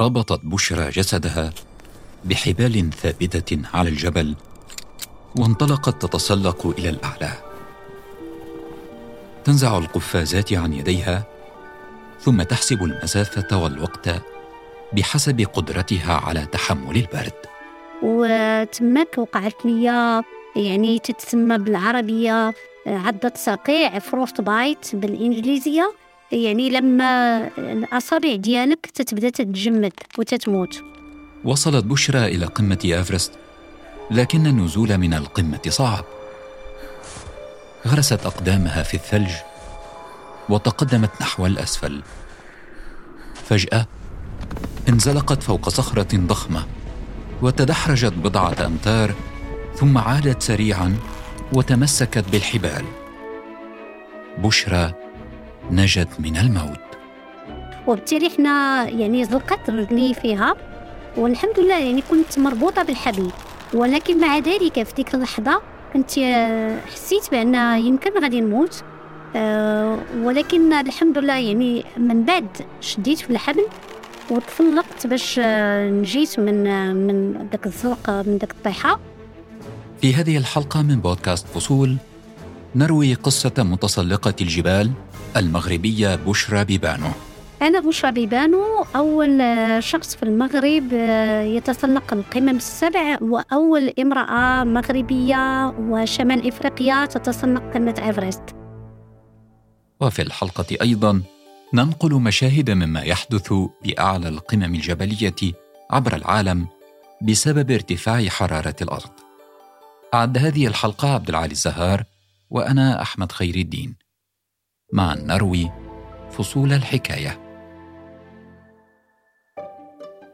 ربطت بشرى جسدها بحبال ثابتة على الجبل وانطلقت تتسلق إلى الأعلى. تنزع القفازات عن يديها ثم تحسب المسافة والوقت بحسب قدرتها على تحمل البرد. وتماك وقعت لي يعني تتسمى بالعربية عضة صقيع فروست بايت بالإنجليزية. يعني لما الأصابع ديالك تتبدأ تتجمد وتتموت. وصلت بشرى إلى قمة إيفرست لكن النزول من القمة صعب. غرست أقدامها في الثلج وتقدمت نحو الأسفل. فجأة انزلقت فوق صخرة ضخمة وتدحرجت بضعة أمتار ثم عادت سريعا وتمسكت بالحبال. بشرى نجت من الموت. وبالتالي إحنا يعني زلقت رجلي فيها والحمد لله يعني كنت مربوطة بالحبل ولكن مع ذلك في تلك اللحظة كنت حسيت بأن يمكن غادي نموت. أه ولكن الحمد لله يعني من بعد شديت في الحبل وتفلقت باش نجيت من من داك الزلق من داك الطيحة. في هذه الحلقة من بودكاست فصول نروي قصة متسلقة الجبال المغربية بشرى بيبانو. أنا بشرى بيبانو أول شخص في المغرب يتسلق القمم السبع وأول امرأة مغربية وشمال إفريقيا تتسلق قمة إيفرست. وفي الحلقة أيضا ننقل مشاهد مما يحدث بأعلى القمم الجبلية عبر العالم بسبب ارتفاع حرارة الأرض. أعد هذه الحلقة عبد العالي الزهار وأنا أحمد خير الدين. معا نروي فصول الحكاية.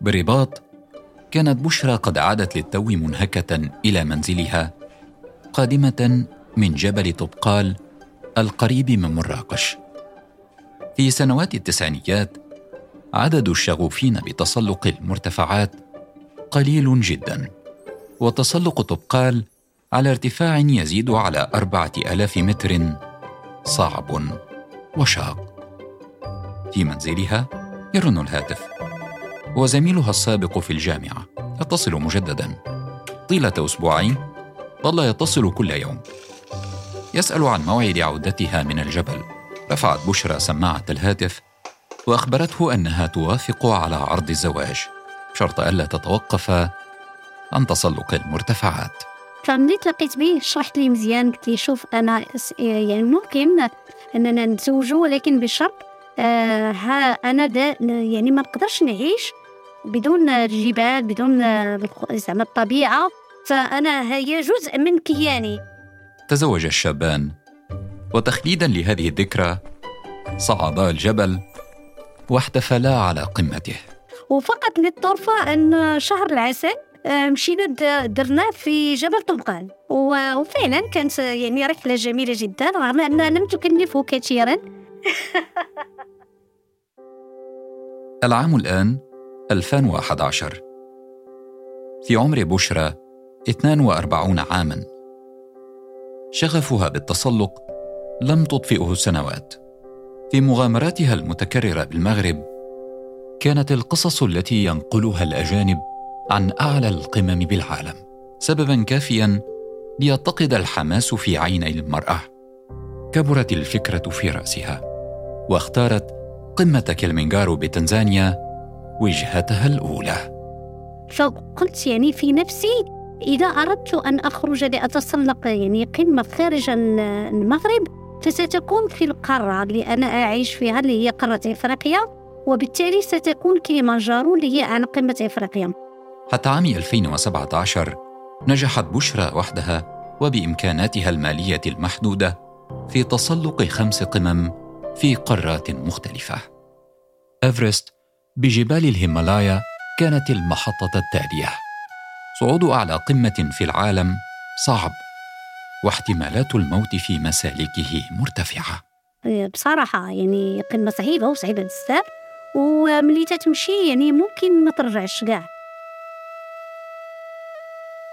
برباط كانت بشرى قد عادت للتو منهكة إلى منزلها قادمة من جبل طبقال القريب من مراقش. في سنوات التسعينيات عدد الشغوفين بتسلق المرتفعات قليل جدا وتسلق طبقال على ارتفاع يزيد على أربعة ألاف متر صعب. وشاق. في منزلها يرن الهاتف. وزميلها السابق في الجامعة. يتصل مجددا. طيلة أسبوعين. ظل يتصل كل يوم. يسأل عن موعد عودتها من الجبل. رفعت بشرى سماعة الهاتف. وأخبرته أنها توافق على عرض الزواج. شرط ألا تتوقف عن تسلق المرتفعات. فملي تلاقيت به شرحت لي مزيان قلت لي شوف أنا يعني ممكن أننا نتزوجوا ولكن بشرط آه ها أنا دا يعني ما نقدرش نعيش بدون الجبال بدون زعما الطبيعة. فأنا هي جزء من كياني. تزوج الشابان. وتخليدا لهذه الذكرى صعدا الجبل واحتفلا على قمته. وفقط للطرفة أن شهر العسل مشينا درناه في جبل طبقان وفعلا كانت يعني رحلة جميلة جدا رغم أنها لم تكلفه كثيرا. العام الآن 2011 في عمر بشرى 42 عاما. شغفها بالتسلق لم تطفئه السنوات في مغامراتها المتكررة بالمغرب كانت القصص التي ينقلها الأجانب عن أعلى القمم بالعالم سببا كافيا ليتقد الحماس في عيني المرأة. كبرت الفكرة في رأسها واختارت قمة كلمنجارو بتنزانيا وجهتها الأولى. فقلت يعني في نفسي إذا أردت أن أخرج لأتسلق يعني قمة خارج المغرب فستكون في القارة اللي أنا أعيش فيها اللي هي قارة إفريقيا وبالتالي ستكون كليمانجارو اللي هي على قمة إفريقيا. حتى عام 2017 نجحت بشرى وحدها وبإمكاناتها المالية المحدودة في تسلق خمس قمم في قارات مختلفة. إيفرست بجبال الهيمالايا كانت المحطة التالية. صعود أعلى قمة في العالم صعب واحتمالات الموت في مسالكه مرتفعة. بصراحة يعني قمة صعيبة وصعيبة بزاف وملي تتمشي يعني ممكن ما ترجعش كاع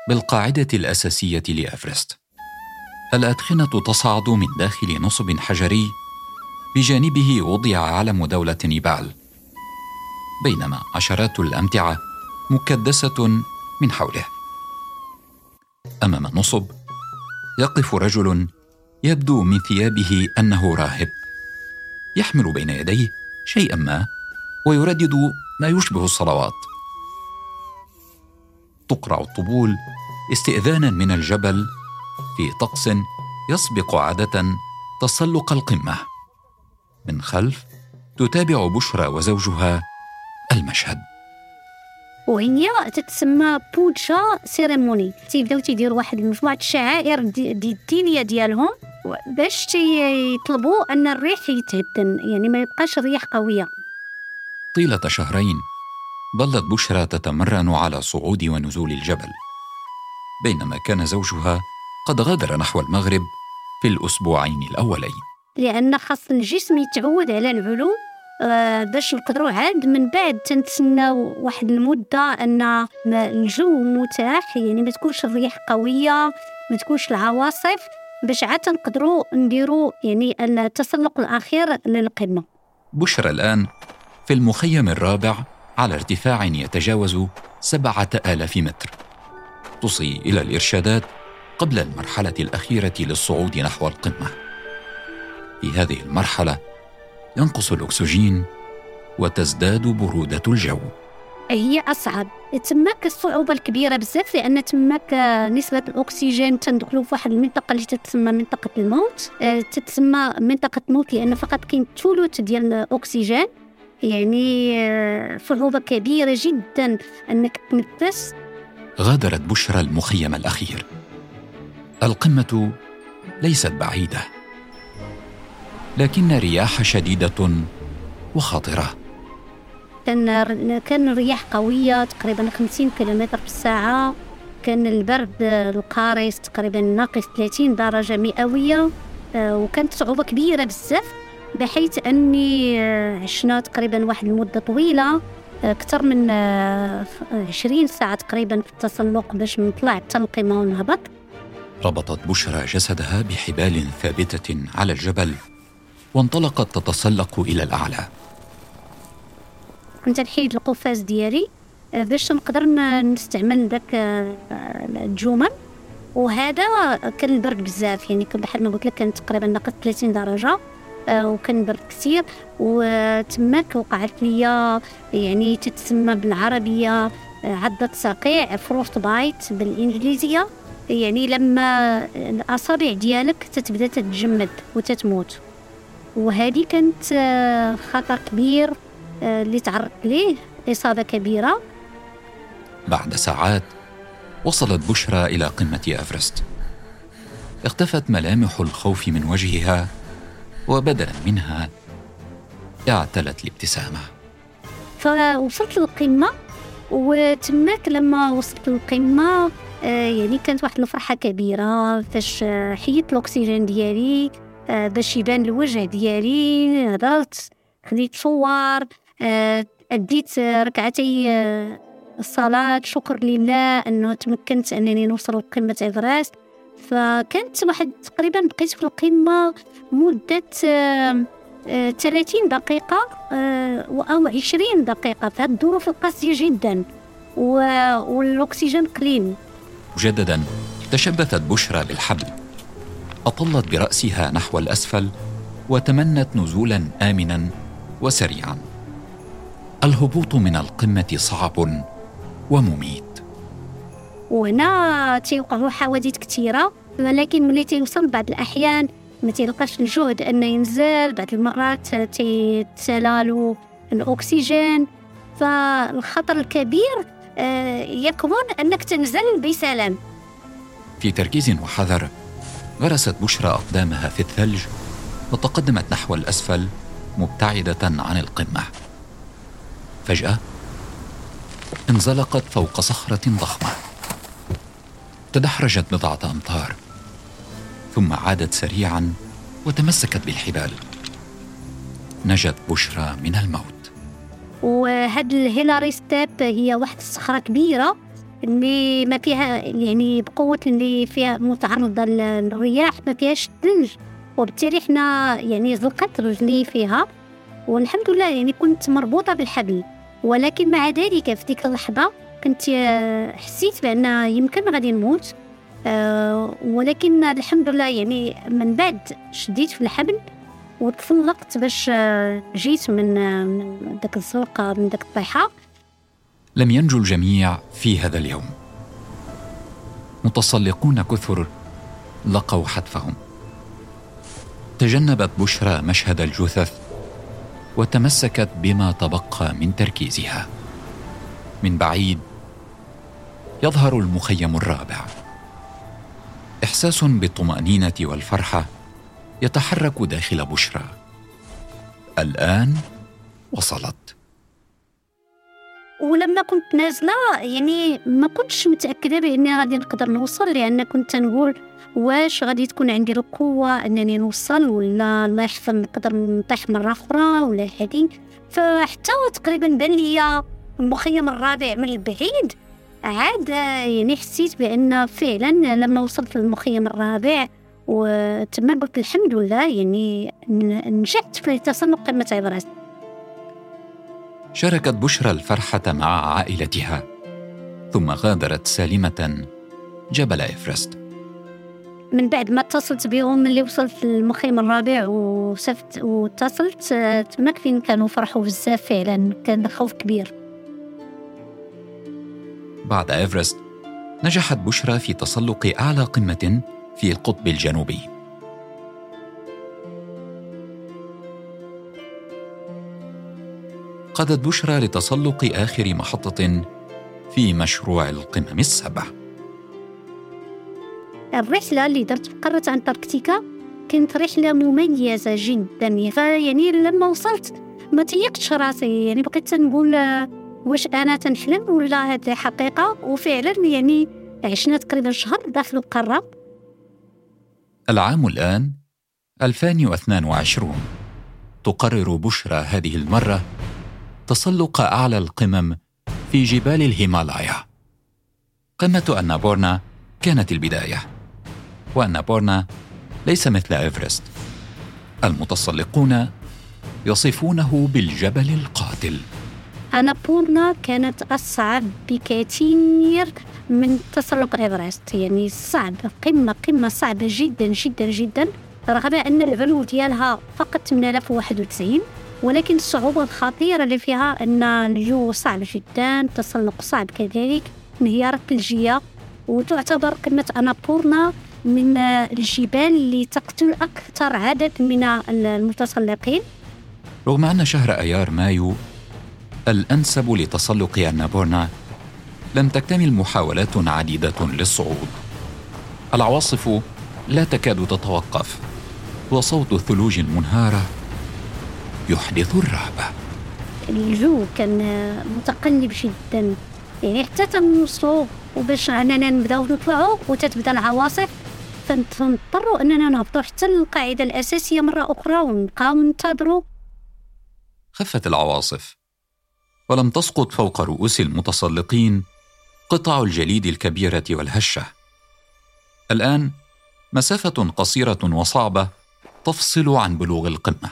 بالقاعدة الأساسية لإفرست الأدخنة تصعد من داخل نصب حجري بجانبه وضع علم دولة نيبال. بينما عشرات الأمتعة مكدسة من حوله. أمام النصب يقف رجل يبدو من ثيابه أنه راهب. يحمل بين يديه شيئا ما ويردد ما يشبه الصلوات. تقرع الطبول استئذانا من الجبل في طقس يسبق عادة تسلق القمة. من خلف تتابع بشرى وزوجها المشهد. وهي تتسمى بوتشا سيريموني. تيبداو تيديروا واحد مجموعه الشعائر الدينية ديالهم. باش يطلبوا أن الريح يتهدن يعني ما يبقاش الرياح قوية. طيلة شهرين ظلت بشرى تتمرن على صعود ونزول الجبل. بينما كان زوجها قد غادر نحو المغرب في الأسبوعين الأولين. لأن خاص الجسم يتعود على العلو آه، باش نقدروا عاد من بعد تنتسناو واحد المدة أن الجو متاح يعني ما تكونش الرياح قوية ما تكونش العواصف باش عاد نقدروا نديروا يعني التسلق الأخير للقمة. بشرى الآن في المخيم الرابع على ارتفاع يتجاوز سبعة آلاف متر. تصي إلى الإرشادات قبل المرحلة الأخيرة للصعود نحو القمة. في هذه المرحلة ينقص الأكسجين وتزداد برودة الجو. هي أصعب. تماك الصعوبة الكبيرة بزاف لأن تماك نسبة الأكسجين تندخلوا في واحد المنطقة اللي تتسمى منطقة الموت. آه، تتسمى منطقة موت لأن فقط كاين تولوت ديال الأكسجين. يعني آه، صعوبة كبيرة جدا أنك تنفس غادرت بشرى المخيم الأخير. القمة ليست بعيدة. لكن رياح شديدة وخطرة. كان كان الرياح قوية تقريبا 50 كيلومتر في الساعة. كان البرد القارس تقريبا ناقص 30 درجة مئوية. آه، وكانت صعوبة كبيرة بزاف. بحيث أني آه، عشنا تقريبا واحد المدة طويلة آه، أكثر من عشرين ساعة تقريبا في التسلق باش نطلع حتى القمة ونهبط ربطت بشرى جسدها بحبال ثابتة على الجبل وانطلقت تتسلق إلى الأعلى. كنت نحيد القفاز ديالي آه، باش نقدر نستعمل داك آه، الجمل. وهذا كان البرد بزاف يعني بحال ما قلت لك كان تقريبا ناقص 30 درجة. آه، وكان برد كثير. وتماك وقعت ليا يعني تتسمى بالعربية عضة صقيع فروست بايت بالإنجليزية. يعني لما الأصابع ديالك تتبدأ تتجمد وتتموت. وهذه كانت خطر كبير اللي تعرض ليه إصابة كبيرة. بعد ساعات وصلت بشرى إلى قمة أفرست. اختفت ملامح الخوف من وجهها وبدلا منها اعتلت الابتسامة. فوصلت للقمة وتماك لما وصلت للقمة آه، يعني كانت واحد الفرحة كبيرة فاش حيت الأكسجين ديالي آه، باش يبان الوجه ديالي هضرت خديت صور آه، أديت ركعتي الصلاة شكر لله أنه تمكنت أنني نوصل لقمة إيفرست. فكانت واحد تقريبا بقيت في القمة مدة ثلاثين دقيقة أو عشرين دقيقة. في الظروف القاسية جدا والأكسجين قليل. مجددا تشبثت بشرى بالحبل. أطلت برأسها نحو الأسفل وتمنت نزولا آمنا وسريعا. الهبوط من القمة صعب ومميت. وهنا تيوقعوا حوادث كثيرة ولكن ملي تيوصل بعض الأحيان ما تيلقاش الجهد أنه ينزل بعض المرات تيتسالالو الأكسجين. فالخطر الكبير آه، يكون أنك تنزل بسلام. في تركيز وحذر غرست بشرى أقدامها في الثلج وتقدمت نحو الأسفل مبتعدة عن القمة. فجأة انزلقت فوق صخرة ضخمة. تدحرجت بضعة أمتار ثم عادت سريعا وتمسكت بالحبال. نجت بشرى من الموت. وهاد ال Hillary Step هي واحد الصخرة كبيرة اللي ما فيها يعني بقوة اللي فيها متعرضة للرياح ما فيهاش ثلج وبالتالي إحنا يعني زلقت رجلي فيها. والحمد لله يعني كنت مربوطة بالحبل. ولكن مع ذلك في ديك اللحظة كنت حسيت بأن يمكن غادي نموت. أه ولكن الحمد لله يعني من بعد شديت في الحبل وتفلقت باش جيت من داك الزرقة من داك الطيحة لم ينجو الجميع في هذا اليوم. متسلقون كثر لقوا حتفهم. تجنبت بشرى مشهد الجثث وتمسكت بما تبقى من تركيزها. من بعيد يظهر المخيم الرابع. إحساس بالطمأنينة والفرحة يتحرك داخل بشرى. الآن وصلت. ولما كنت نازلة يعني ما كنتش متأكدة بأني غادي نقدر نوصل لأن كنت نقول واش غادي تكون عندي القوة أنني نوصل ولا الله يحفظ نقدر نطيح مرة أخرى ولا هادي. فحتى تقريبا بان ليا المخيم الرابع من البعيد عاد يعني حسيت بأن فعلا لما وصلت للمخيم الرابع وتما قلت الحمد لله يعني نجحت في تسلق قمة ايفرست شاركت بشرى الفرحة مع عائلتها ثم غادرت سالمة جبل إيفرست من بعد ما اتصلت بهم اللي وصلت للمخيم الرابع وسفت واتصلت تماك فين كانوا فرحوا بزاف فعلا كان خوف كبير. بعد إيفرست نجحت بشرى في تسلق أعلى قمة في القطب الجنوبي. قادت بشرى لتسلق آخر محطة في مشروع القمم السبع. الرحلة اللي درت في قارة أنتاركتيكا كانت رحلة مميزة جدا فيعني لما وصلت ما تيقتش راسي يعني بقيت نقول واش أنا تنحلم ولا هذه حقيقة؟ وفعلا يعني عشنا تقريبا شهر داخل القارة. العام الآن 2022 تقرر بشرى هذه المرة تسلق أعلى القمم في جبال الهيمالايا. قمة أنابورنا كانت البداية وأنابورنا ليس مثل إيفرست. المتسلقون يصفونه بالجبل القاتل. أنابورنا كانت أصعب بكثير من تسلق إيفرست يعني صعب قمة قمة صعبة جدا جدا جدا رغم أن العلو ديالها فقط 8091 ولكن الصعوبة الخطيرة اللي فيها أن الجو صعب جدا التسلق صعب كذلك انهيارات ثلجية وتعتبر قمة أنابورنا من الجبال اللي تقتل أكثر عدد من المتسلقين. رغم أن شهر أيار مايو الأنسب لتسلق أنابورنا لم تكتمل محاولات عديدة للصعود. العواصف لا تكاد تتوقف وصوت الثلوج المنهاره يحدث الرهبة الجو كان متقلب جدا. يعني حتى تنوصلوا وباش أننا نبداو نطلعوا وتتبدأ العواصف. فنضطروا أننا نهبطوا حتى القاعده الأساسية مرة أخرى ونبقاو ننتظروا خفت العواصف. ولم تسقط فوق رؤوس المتسلقين قطع الجليد الكبيرة والهشة. الآن مسافة قصيرة وصعبة تفصل عن بلوغ القمة.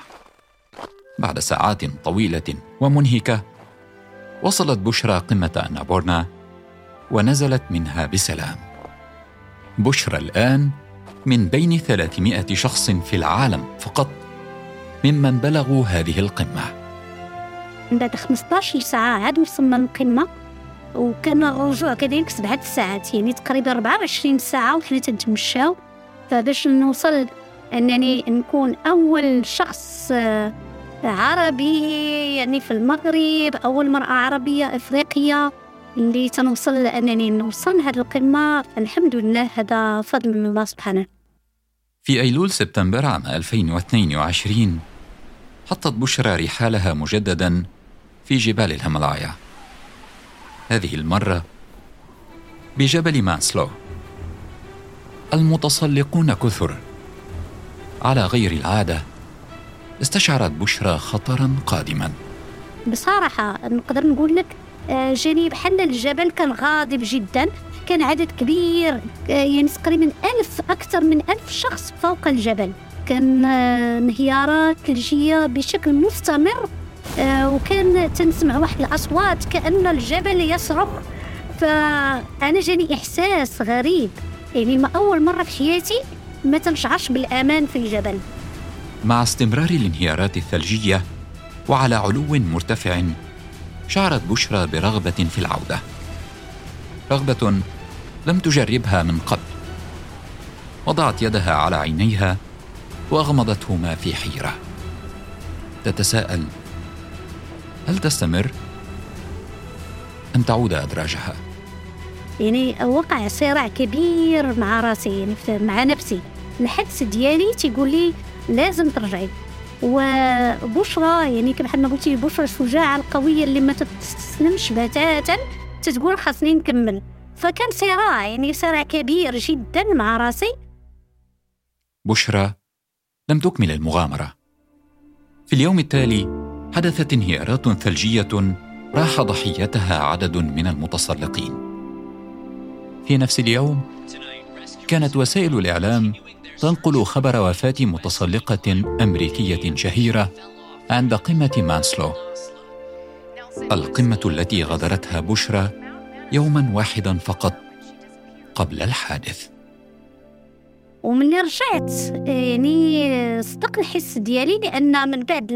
بعد ساعات طويلة ومنهكة وصلت بشرى قمة انابورنا ونزلت منها بسلام. بشرى الآن من بين 300 شخص في العالم فقط ممن بلغوا هذه القمة. بعد 15 ساعة عاد وصلنا للقمة. وكان الرجوع كذلك سبعة ساعات يعني تقريبا 24 ساعة وحنا تنتمشاو. فباش نوصل أنني نكون أول شخص عربي يعني في المغرب أول مرأة عربية إفريقية اللي تنوصل لأنني نوصل لهذه القمة. الحمد لله هذا فضل من الله سبحانه. في أيلول سبتمبر عام 2022 حطت بشرى رحالها مجددا في جبال الهيمالايا. هذه المرة بجبل مانسلو. المتسلقون كثر. على غير العادة استشعرت بشرى خطرا قادما. بصراحة نقدر نقول لك آه، جاني بحال الجبل كان غاضب جدا. كان عدد كبير آه، يعني تقريبا ألف أكثر من ألف شخص فوق الجبل. كان آه، انهيارات ثلجية بشكل مستمر. وكان تنسمع واحد الأصوات كأن الجبل يصرخ. فأنا جاني إحساس غريب. يعني ما أول مرة في حياتي ما تنشعرش بالأمان في الجبل. مع استمرار الانهيارات الثلجية وعلى علو مرتفع شعرت بشرى برغبة في العودة. رغبة لم تجربها من قبل. وضعت يدها على عينيها واغمضتهما في حيرة. تتساءل هل تستمر؟ ام تعود أدراجها. يعني وقع صراع كبير مع راسي يعني مع نفسي. الحدس ديالي تيقول لي لازم ترجعي. وبشرى يعني كما ما قلتي بشرى الشجاعة القوية اللي ما تستسلمش بتاتا تتقول خاصني نكمل. فكان صراع يعني صراع كبير جدا مع راسي. بشرى لم تكمل المغامرة. في اليوم التالي حدثت انهيارات ثلجية راح ضحيتها عدد من المتسلقين. في نفس اليوم كانت وسائل الإعلام تنقل خبر وفاة متسلقة أمريكية شهيرة عند قمة مانسلو. القمة التي غادرتها بشرى يوما واحدا فقط قبل الحادث. ومني رجعت. يعني صدق الحس ديالي لأن من بعد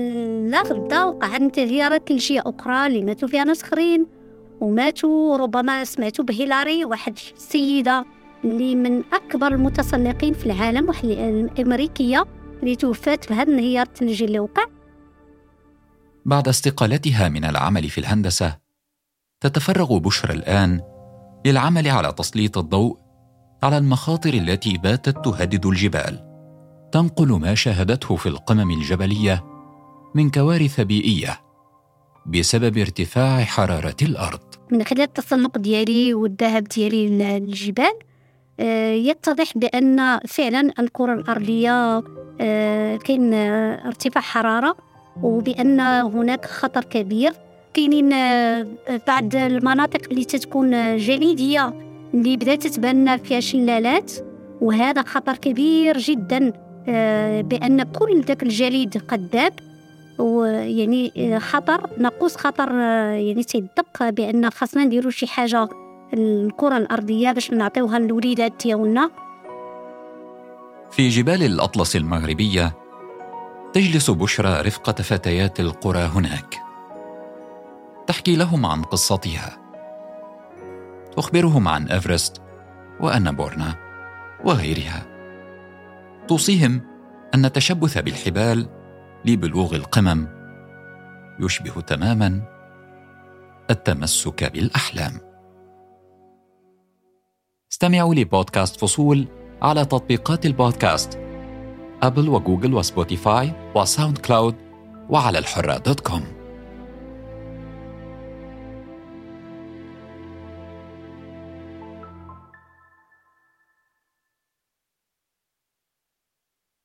لا غدا وقعت انتهيارات ثلجيه أخرى اللي ماتوا فيها ناس آخرين. وماتوا ربما سمعتوا بهيلاري واحد السيدة اللي من أكبر المتسلقين في العالم واحد الأمريكية اللي توفات في هذا الانهيار الثلجي اللي وقع. بعد استقالتها من العمل في الهندسة تتفرغ بشرى الآن للعمل على تسليط الضوء على المخاطر التي باتت تهدد الجبال. تنقل ما شاهدته في القمم الجبلية من كوارث بيئية بسبب ارتفاع حرارة الأرض. من خلال التسلق ديالي والذهاب ديالي للجبال آه، يتضح بأن فعلا الكرة الأرضية آه، كاين ارتفاع حرارة وبأن هناك خطر كبير. كاينين آه، بعض المناطق اللي تتكون جليدية. اللي بدأت تتبنى فيها شلالات وهذا خطر كبير جدا آه، بأن كل ذاك الجليد قد داب ويعني آه، خطر نقص خطر يعني تيدق بأن خاصنا نديرو شي حاجة الكرة الأرضية باش نعطيوها للوليدات ديالنا. في جبال الأطلس المغربية تجلس بشرى رفقة فتيات القرى هناك. تحكي لهم عن قصتها. تخبرهم عن إيفرست وأنابورنا وغيرها. توصيهم أن التشبث بالحبال لبلوغ القمم يشبه تماما التمسك بالأحلام. استمعوا لبودكاست فصول على تطبيقات البودكاست أبل وجوجل وسبوتيفاي وساوند كلاود وعلى الحره dot com.